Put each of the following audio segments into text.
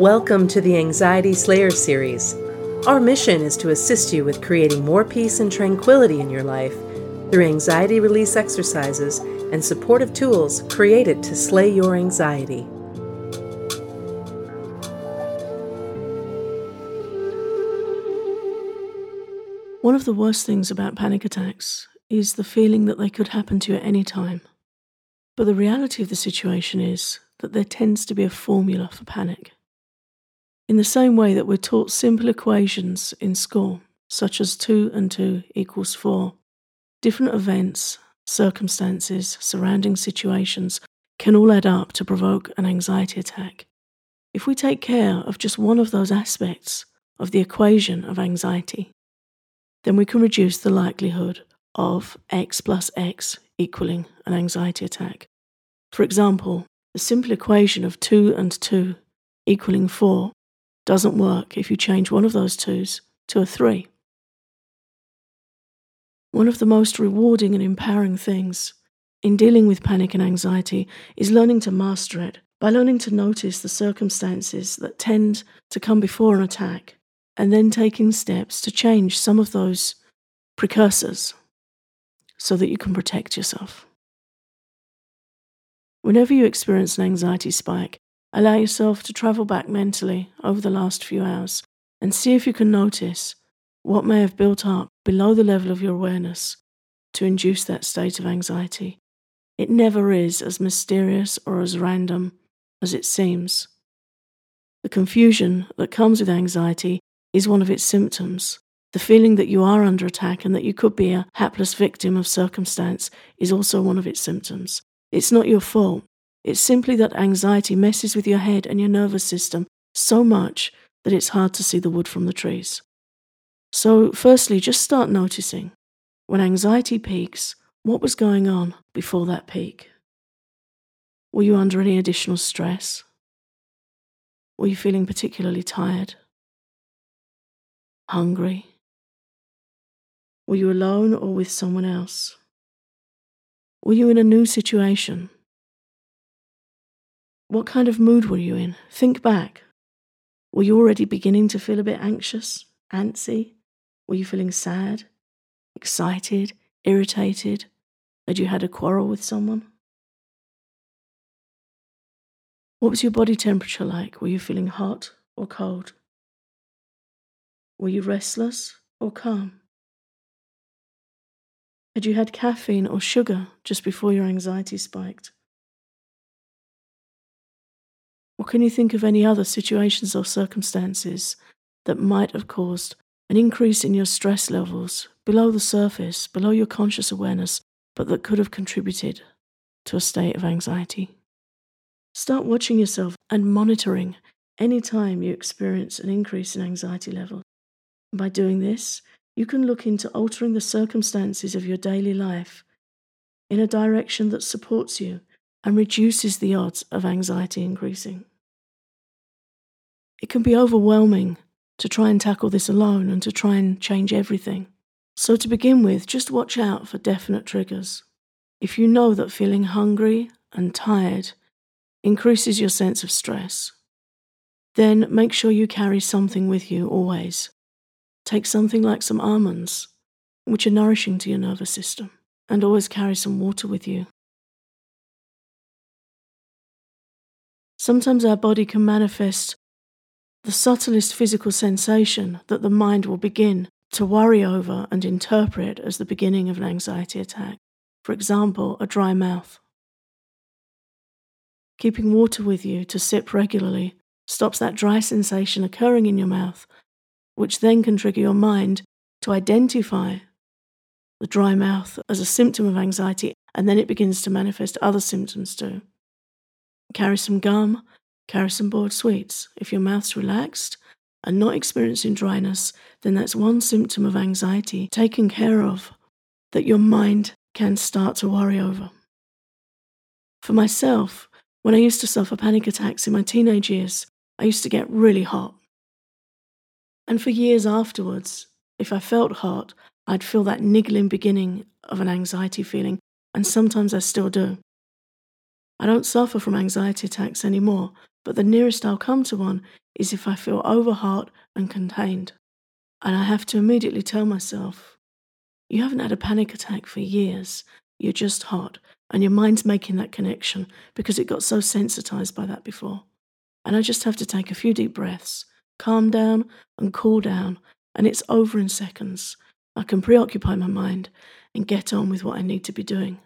Welcome to the Anxiety Slayer series. Our mission is to assist you with creating more peace and tranquility in your life through anxiety release exercises and supportive tools created to slay your anxiety. One of the worst things about panic attacks is the feeling that they could happen to you at any time. But the reality of the situation is that there tends to be a formula for panic. In the same way that we're taught simple equations in school, such as 2 and 2 equals 4, different events, circumstances, surrounding situations can all add up to provoke an anxiety attack. If we take care of just one of those aspects of the equation of anxiety, then we can reduce the likelihood of x plus x equaling an anxiety attack. For example, the simple equation of 2 and 2 equaling 4 doesn't work if you change one of those twos to a three. One of the most rewarding and empowering things in dealing with panic and anxiety is learning to master it by learning to notice the circumstances that tend to come before an attack and then taking steps to change some of those precursors so that you can protect yourself. Whenever you experience an anxiety spike, Allow yourself to travel back mentally over the last few hours and see if you can notice what may have built up below the level of your awareness to induce that state of anxiety. It never is as mysterious or as random as it seems. The confusion that comes with anxiety is one of its symptoms. The feeling that you are under attack and that you could be a hapless victim of circumstance is also one of its symptoms. It's not your fault. It's simply that anxiety messes with your head and your nervous system so much that it's hard to see the wood from the trees. So, firstly, just start noticing when anxiety peaks, what was going on before that peak? Were you under any additional stress? Were you feeling particularly tired? Hungry? Were you alone or with someone else? Were you in a new situation? What kind of mood were you in? Think back. Were you already beginning to feel a bit anxious, antsy? Were you feeling sad, excited, irritated? Had you had a quarrel with someone? What was your body temperature like? Were you feeling hot or cold? Were you restless or calm? Had you had caffeine or sugar just before your anxiety spiked? Or can you think of any other situations or circumstances that might have caused an increase in your stress levels below the surface, below your conscious awareness, but that could have contributed to a state of anxiety? Start watching yourself and monitoring any time you experience an increase in anxiety level. By doing this, you can look into altering the circumstances of your daily life in a direction that supports you and reduces the odds of anxiety increasing. It can be overwhelming to try and tackle this alone and to try and change everything. So, to begin with, just watch out for definite triggers. If you know that feeling hungry and tired increases your sense of stress, then make sure you carry something with you always. Take something like some almonds, which are nourishing to your nervous system, and always carry some water with you. Sometimes our body can manifest the subtlest physical sensation that the mind will begin to worry over and interpret as the beginning of an anxiety attack. For example, a dry mouth. Keeping water with you to sip regularly stops that dry sensation occurring in your mouth, which then can trigger your mind to identify the dry mouth as a symptom of anxiety, and then it begins to manifest other symptoms too. Carry some gum Some boiled sweets. If your mouth's relaxed and not experiencing dryness, then that's one symptom of anxiety taken care of that your mind can start to worry over. For myself, when I used to suffer panic attacks in my teenage years, I used to get really hot. And for years afterwards, if I felt hot, I'd feel that niggling beginning of an anxiety feeling, and sometimes I still do. I don't suffer from anxiety attacks anymore, but the nearest I'll come to one is if I feel overhot and contained. And I have to immediately tell myself, you haven't had a panic attack for years. You're just hot. And your mind's making that connection because it got so sensitized by that before. And I just have to take a few deep breaths, calm down and cool down, and it's over in seconds. I can preoccupy my mind and get on with what I need to be doing.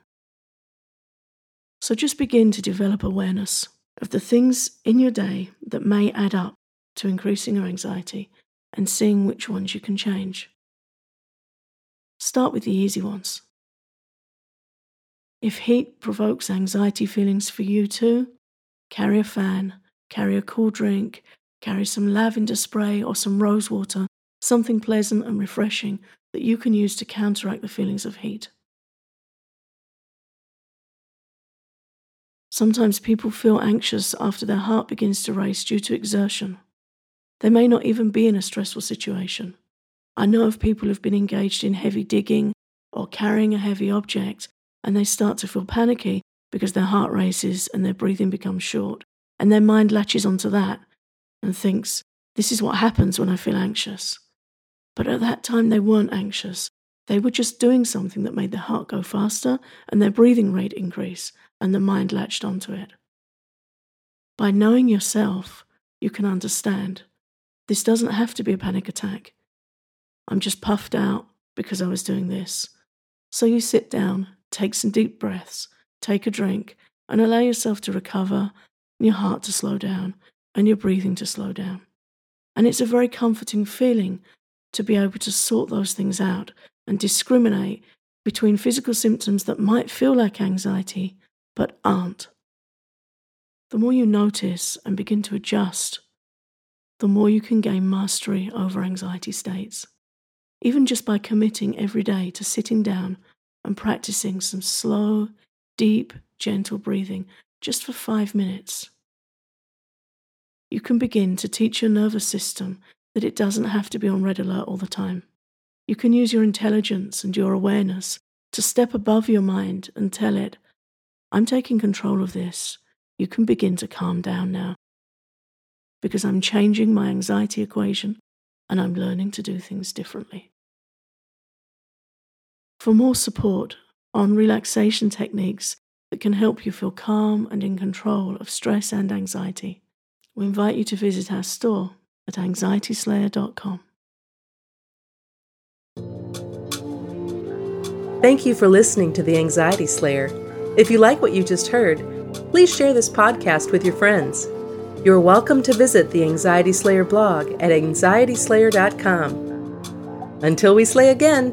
So just begin to develop awareness of the things in your day that may add up to increasing your anxiety and seeing which ones you can change. Start with the easy ones. If heat provokes anxiety feelings for you too, carry a fan, carry a cool drink, carry some lavender spray or some rose water, something pleasant and refreshing that you can use to counteract the feelings of heat. Sometimes people feel anxious after their heart begins to race due to exertion. They may not even be in a stressful situation. I know of people who've been engaged in heavy digging or carrying a heavy object and they start to feel panicky because their heart races and their breathing becomes short. And their mind latches onto that and thinks, this is what happens when I feel anxious. But at that time, they weren't anxious. They were just doing something that made their heart go faster and their breathing rate increase, and the mind latched onto it. By knowing yourself, you can understand this doesn't have to be a panic attack. I'm just puffed out because I was doing this. So you sit down, take some deep breaths, take a drink, and allow yourself to recover, and your heart to slow down, and your breathing to slow down. And it's a very comforting feeling to be able to sort those things out and discriminate between physical symptoms that might feel like anxiety but aren't. The more you notice and begin to adjust, the more you can gain mastery over anxiety states even just by committing every day to sitting down and practicing some slow, deep, gentle breathing just for five minutes. You can begin to teach your nervous system that it doesn't have to be on red alert all the time. You can use your intelligence and your awareness to step above your mind and tell it, I'm taking control of this. You can begin to calm down now. Because I'm changing my anxiety equation and I'm learning to do things differently. For more support on relaxation techniques that can help you feel calm and in control of stress and anxiety, we invite you to visit our store at anxietyslayer.com. Thank you for listening to The Anxiety Slayer. If you like what you just heard, please share this podcast with your friends. You're welcome to visit the Anxiety Slayer blog at anxietyslayer.com. Until we slay again,